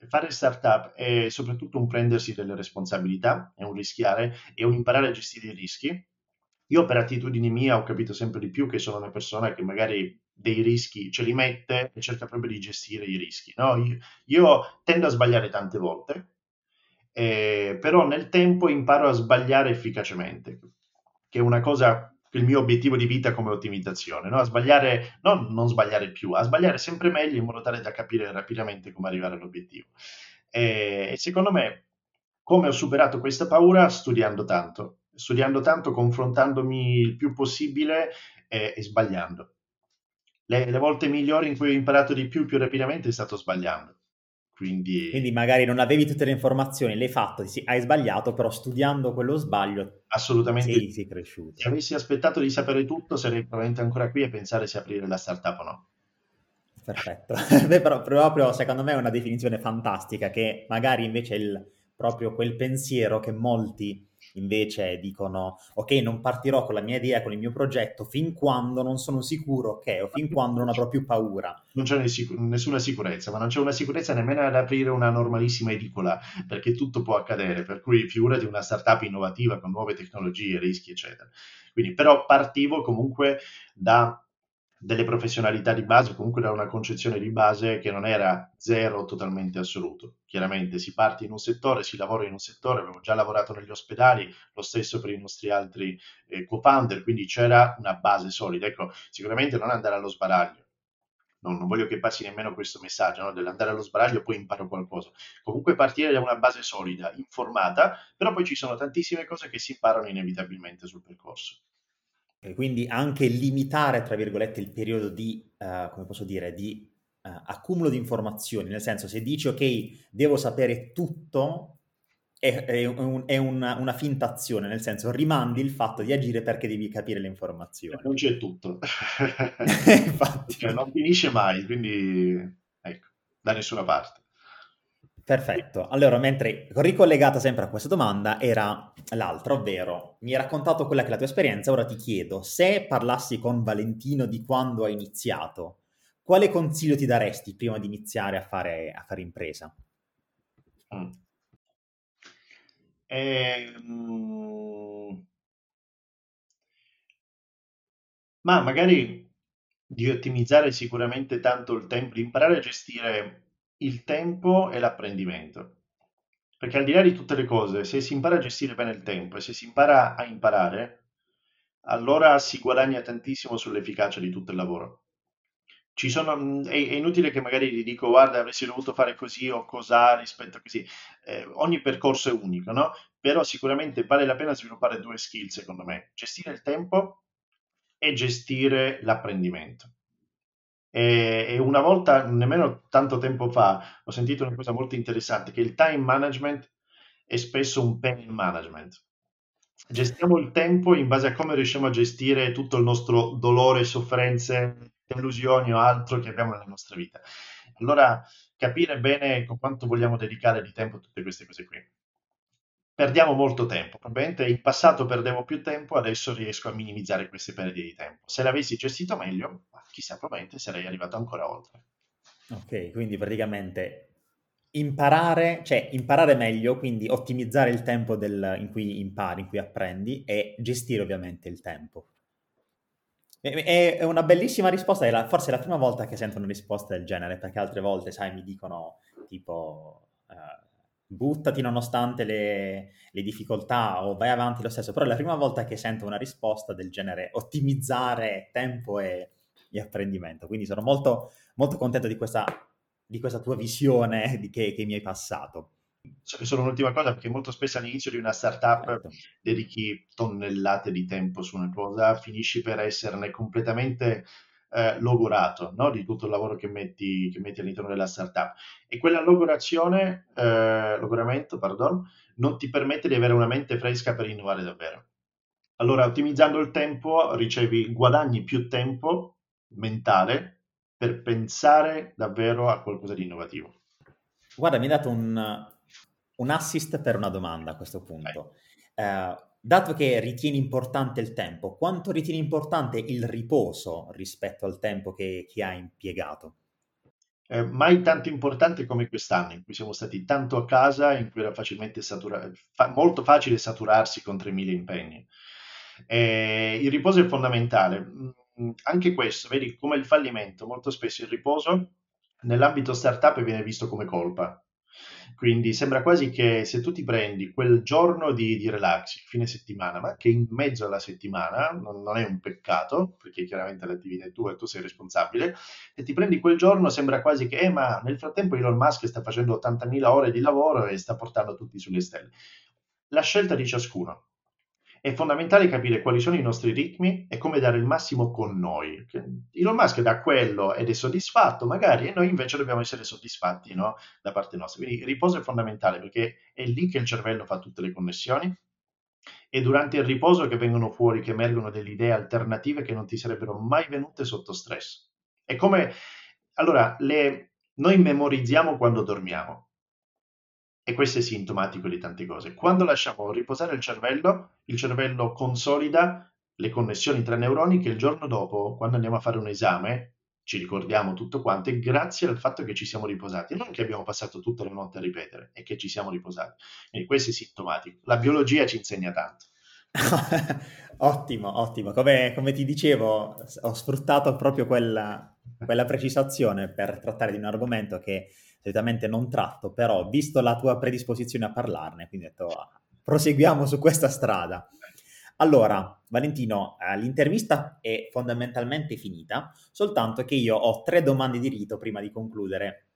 fare startup è soprattutto un prendersi delle responsabilità, è un rischiare, è un imparare a gestire i rischi. Io per attitudine mia ho capito sempre di più che sono una persona che magari dei rischi ce li mette e cerca proprio di gestire i rischi. No? Io, io tendo a sbagliare tante volte, eh, però nel tempo imparo a sbagliare efficacemente, che è una cosa il mio obiettivo di vita come ottimizzazione, no? a sbagliare, no, non sbagliare più, a sbagliare sempre meglio in modo tale da capire rapidamente come arrivare all'obiettivo. E, secondo me, come ho superato questa paura? Studiando tanto, studiando tanto, confrontandomi il più possibile e, e sbagliando. Le, le, volte migliori in cui ho imparato di più, più rapidamente, è stato sbagliando. Quindi... Quindi magari non avevi tutte le informazioni, l'hai fatto, sì, hai sbagliato, però studiando quello sbaglio assolutamente sei, sei cresciuto. Se avessi aspettato di sapere tutto, sarei probabilmente ancora qui a pensare se aprire la startup o no. Perfetto, [LAUGHS] Beh, però proprio secondo me è una definizione fantastica che magari invece il, proprio quel pensiero che molti invece dicono ok non partirò con la mia idea, con il mio progetto fin quando non sono sicuro che o fin quando non avrò più paura. Non c'è nessuna sicurezza, ma non c'è una sicurezza nemmeno ad aprire una normalissima edicola, perché tutto può accadere, per cui figurati una startup innovativa con nuove tecnologie, rischi eccetera. Quindi però partivo comunque da delle professionalità di base, comunque da una concezione di base che non era zero totalmente assoluto. Chiaramente si parte in un settore, si lavora in un settore, avevo già lavorato negli ospedali, lo stesso per i nostri altri eh, co-founder, quindi c'era una base solida. Ecco, sicuramente non andare allo sbaraglio. Non, non voglio che passi nemmeno questo messaggio, no? dell'andare allo sbaraglio poi imparo qualcosa. Comunque partire da una base solida, informata, però poi ci sono tantissime cose che si imparano inevitabilmente sul percorso. Quindi anche limitare, tra virgolette, il periodo di, uh, come posso dire, di uh, accumulo di informazioni, nel senso se dici ok, devo sapere tutto, è, è, un, è una, una, finta azione, nel senso rimandi il fatto di agire perché devi capire le informazioni. Non c'è tutto. [LAUGHS] Infatti. Cioè, non finisce mai, quindi ecco, da nessuna parte. Perfetto. Allora, mentre ricollegata sempre a questa domanda era l'altra, ovvero mi hai raccontato quella che è la tua esperienza, ora ti chiedo, se parlassi con Valentino di quando hai iniziato, quale consiglio ti daresti prima di iniziare a fare, a fare impresa? Mm. Ehm... Ma magari di ottimizzare sicuramente tanto il tempo, di imparare a gestire il tempo e l'apprendimento. Perché al di là di tutte le cose, se si impara a gestire bene il tempo e se si impara a imparare, allora si guadagna tantissimo sull'efficacia di tutto il lavoro. Sono, è, è, inutile che magari gli dico guarda avresti dovuto fare così o cos'ha rispetto a così. Eh, ogni percorso è unico, no? Però sicuramente vale la pena sviluppare due skill secondo me, gestire il tempo e gestire l'apprendimento. E, una volta, nemmeno tanto tempo fa, ho sentito una cosa molto interessante, che il time management è spesso un pain management. Gestiamo il tempo in base a come riusciamo a gestire tutto il nostro dolore, sofferenze, delusioni o altro che abbiamo nella nostra vita. Allora, capire bene con quanto vogliamo dedicare di tempo a tutte queste cose qui perdiamo molto tempo. Probabilmente in passato perdevo più tempo, adesso riesco a minimizzare queste perdite di tempo. Se l'avessi gestito meglio, chissà, probabilmente sarei arrivato ancora oltre. Ok, quindi praticamente imparare, cioè imparare meglio, quindi ottimizzare il tempo del, in cui impari, in cui apprendi e gestire ovviamente il tempo. È, una bellissima risposta, è la, forse è la prima volta che sento una risposta del genere, perché altre volte, sai, mi dicono tipo... Uh, buttati nonostante le, le, difficoltà o vai avanti lo stesso, però è la prima volta che sento una risposta del genere ottimizzare tempo e, e apprendimento, quindi sono molto, molto contento di questa, di questa tua visione [LAUGHS] di che, che mi hai passato. Solo un'ultima cosa, perché molto spesso all'inizio di una startup certo. dedichi tonnellate di tempo su una cosa, finisci per esserne completamente eh, logorato no? di tutto il lavoro che metti, che metti, all'interno della startup. E quella logorazione, eh, logoramento, pardon, non ti permette di avere una mente fresca per innovare davvero. Allora, ottimizzando il tempo, ricevi, guadagni più tempo mentale per pensare davvero a qualcosa di innovativo. Guarda, mi hai dato un, un assist per una domanda a questo punto. Eh, dato che ritieni importante il tempo, quanto ritieni importante il riposo rispetto al tempo che, che hai impiegato? Eh, mai tanto importante come quest'anno, in cui siamo stati tanto a casa, in cui era facilmente satura- fa- molto facile saturarsi con 3.000 impegni. Eh, il riposo è fondamentale. Mm, anche questo, vedi, come il fallimento, molto spesso il riposo nell'ambito startup viene visto come colpa. Quindi sembra quasi che se tu ti prendi quel giorno di, di relax, fine settimana, ma che in mezzo alla settimana non, non, è un peccato, perché chiaramente l'attività è tua e tu sei responsabile, e ti prendi quel giorno sembra quasi che, eh, ma nel frattempo Elon Musk sta facendo 80.000 ore di lavoro e sta portando tutti sulle stelle. La scelta di ciascuno, è fondamentale capire quali sono i nostri ritmi e come dare il massimo con noi. Elon Musk dà quello ed è soddisfatto, magari, e noi invece dobbiamo essere soddisfatti no? da parte nostra. Quindi il riposo è fondamentale perché è lì che il cervello fa tutte le connessioni. È durante il riposo che vengono fuori, che emergono delle idee alternative che non ti sarebbero mai venute sotto stress. È come, allora, le, noi memorizziamo quando dormiamo, e questo è sintomatico di tante cose. Quando lasciamo riposare il cervello, il cervello consolida le connessioni tra neuroni che il giorno dopo, quando andiamo a fare un esame, ci ricordiamo tutto quanto e grazie al fatto che ci siamo riposati, non che abbiamo passato tutta la notte a ripetere, è che ci siamo riposati. Quindi questo è sintomatico. La biologia ci insegna tanto. [LAUGHS] ottimo, ottimo. Come, come, ti dicevo, ho sfruttato proprio quella, quella precisazione per trattare di un argomento che solitamente non tratto, però visto la tua predisposizione a parlarne, quindi ho detto ah, proseguiamo su questa strada. Allora, Valentino, eh, l'intervista è fondamentalmente finita, soltanto che io ho tre domande di rito prima di concludere.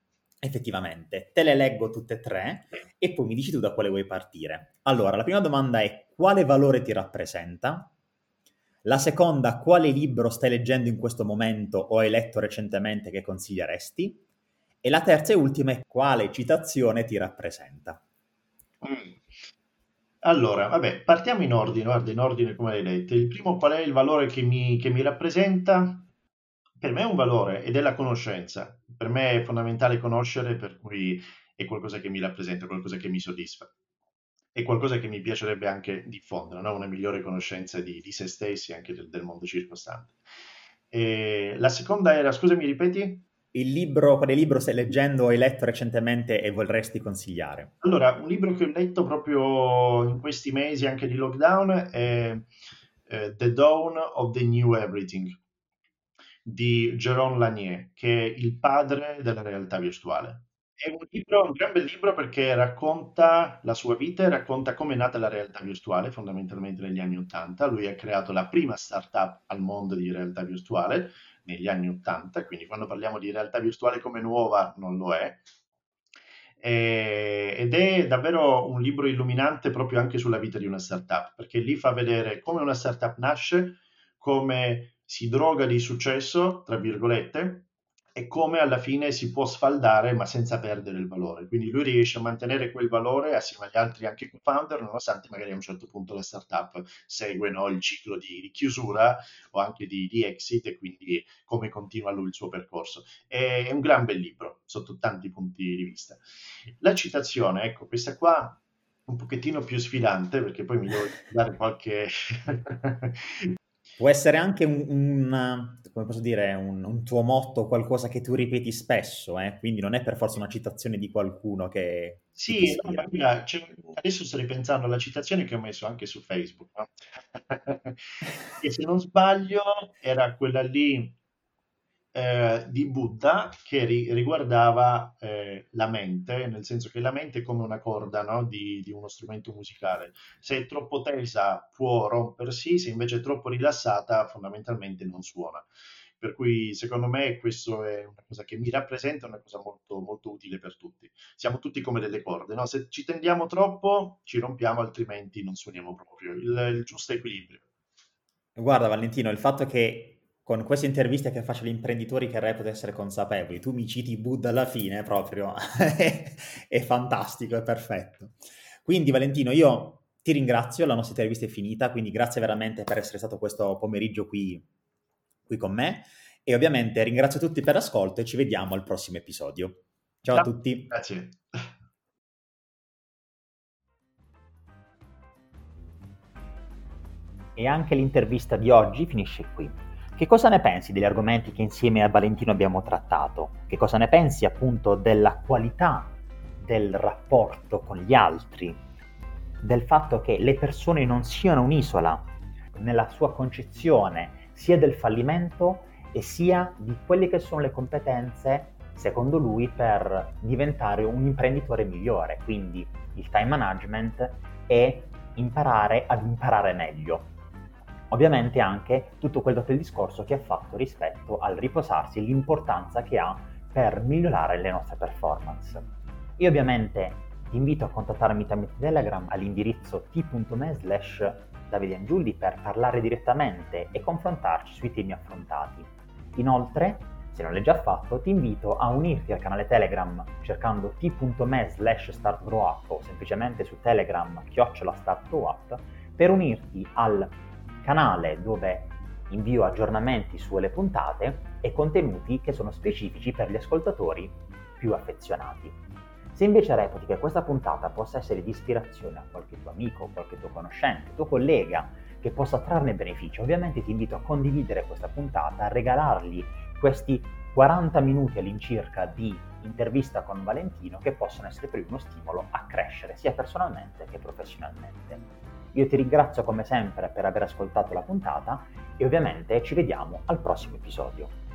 Effettivamente, te le leggo tutte e tre e poi mi dici tu da quale vuoi partire. Allora, la prima domanda è quale valore ti rappresenta? La seconda, quale libro stai leggendo in questo momento o hai letto recentemente che consiglieresti? E la terza e ultima è quale citazione ti rappresenta. Mm. Allora, vabbè, partiamo in ordine, guarda, in ordine come l'hai detto. Il primo qual è il valore che mi, che mi rappresenta? Per me è un valore ed è la conoscenza. Per me è fondamentale conoscere, per cui è qualcosa che mi rappresenta, qualcosa che mi soddisfa. È qualcosa che mi piacerebbe anche diffondere, no? una migliore conoscenza di, di se stessi e anche del, del mondo circostante. E la seconda era, scusami, ripeti? Il libro, quale libro stai leggendo o hai letto recentemente e vorresti consigliare? Allora, un libro che ho letto proprio in questi mesi anche di lockdown è eh, The Dawn of the New Everything di Jérôme Lanier, che è il padre della realtà virtuale. È un, libro, un gran bel libro perché racconta la sua vita e racconta come è nata la realtà virtuale, fondamentalmente negli anni Ottanta. Lui ha creato la prima startup al mondo di realtà virtuale, negli anni 80, quindi quando parliamo di realtà virtuale come nuova non lo è. E, ed è davvero un libro illuminante proprio anche sulla vita di una startup, perché lì fa vedere come una startup nasce, come si droga di successo, tra virgolette, e come alla fine si può sfaldare ma senza perdere il valore. Quindi lui riesce a mantenere quel valore assieme agli altri anche co-founder, nonostante magari a un certo punto la startup segue no, il ciclo di, di, chiusura o anche di, di, exit e quindi come continua lui il suo percorso. È, è un gran bel libro sotto tanti punti di vista. La citazione, ecco, questa qua un pochettino più sfidante perché poi mi devo dare qualche [LAUGHS] Può essere anche un, un, come posso dire, un, un, tuo motto, qualcosa che tu ripeti spesso, eh? quindi non è per forza una citazione di qualcuno che... Sì, no, mira, adesso sto ripensando alla citazione che ho messo anche su Facebook, no? [LAUGHS] e se non sbaglio era quella lì eh, di Buddha che ri- riguardava eh, la mente, nel senso che la mente è come una corda no? di, di, uno strumento musicale. Se è troppo tesa può rompersi, se invece è troppo rilassata fondamentalmente non suona. Per cui secondo me questo è una cosa che mi rappresenta, una cosa molto, molto utile per tutti. Siamo tutti come delle corde, no? se ci tendiamo troppo ci rompiamo, altrimenti non suoniamo proprio. Il, il giusto equilibrio. Guarda Valentino, il fatto che con queste interviste che faccio agli imprenditori che reputo essere consapevoli, tu mi citi Buddha alla fine proprio, [LAUGHS] è fantastico, è perfetto. Quindi Valentino, io ti ringrazio, la nostra intervista è finita, quindi grazie veramente per essere stato questo pomeriggio qui, qui con me e ovviamente ringrazio tutti per l'ascolto e ci vediamo al prossimo episodio. Ciao, Ciao. a tutti. Grazie. E anche l'intervista di oggi finisce qui. Che cosa ne pensi degli argomenti che insieme a Valentino abbiamo trattato? Che cosa ne pensi appunto della qualità del rapporto con gli altri? Del fatto che le persone non siano un'isola nella sua concezione sia del fallimento e sia di quelle che sono le competenze, secondo lui, per diventare un imprenditore migliore. Quindi il time management e imparare ad imparare meglio. Ovviamente anche tutto quel dopo il discorso che ha fatto rispetto al riposarsi e l'importanza che ha per migliorare le nostre performance. Io ovviamente ti invito a contattarmi tramite Telegram all'indirizzo t.me slash Davide per parlare direttamente e confrontarci sui temi affrontati. Inoltre, se non l'hai già fatto, ti invito a unirti al canale Telegram cercando t.me slash startgrowup o semplicemente su Telegram chiocciola startgrowup per unirti al canale dove invio aggiornamenti sulle puntate e contenuti che sono specifici per gli ascoltatori più affezionati. Se invece reputi che questa puntata possa essere di ispirazione a qualche tuo amico, qualche tuo conoscente, tuo collega che possa trarne beneficio, ovviamente ti invito a condividere questa puntata, a regalargli questi 40 minuti all'incirca di intervista con Valentino che possono essere per lui uno stimolo a crescere sia personalmente che professionalmente. Io ti ringrazio come sempre per aver ascoltato la puntata e ovviamente ci vediamo al prossimo episodio.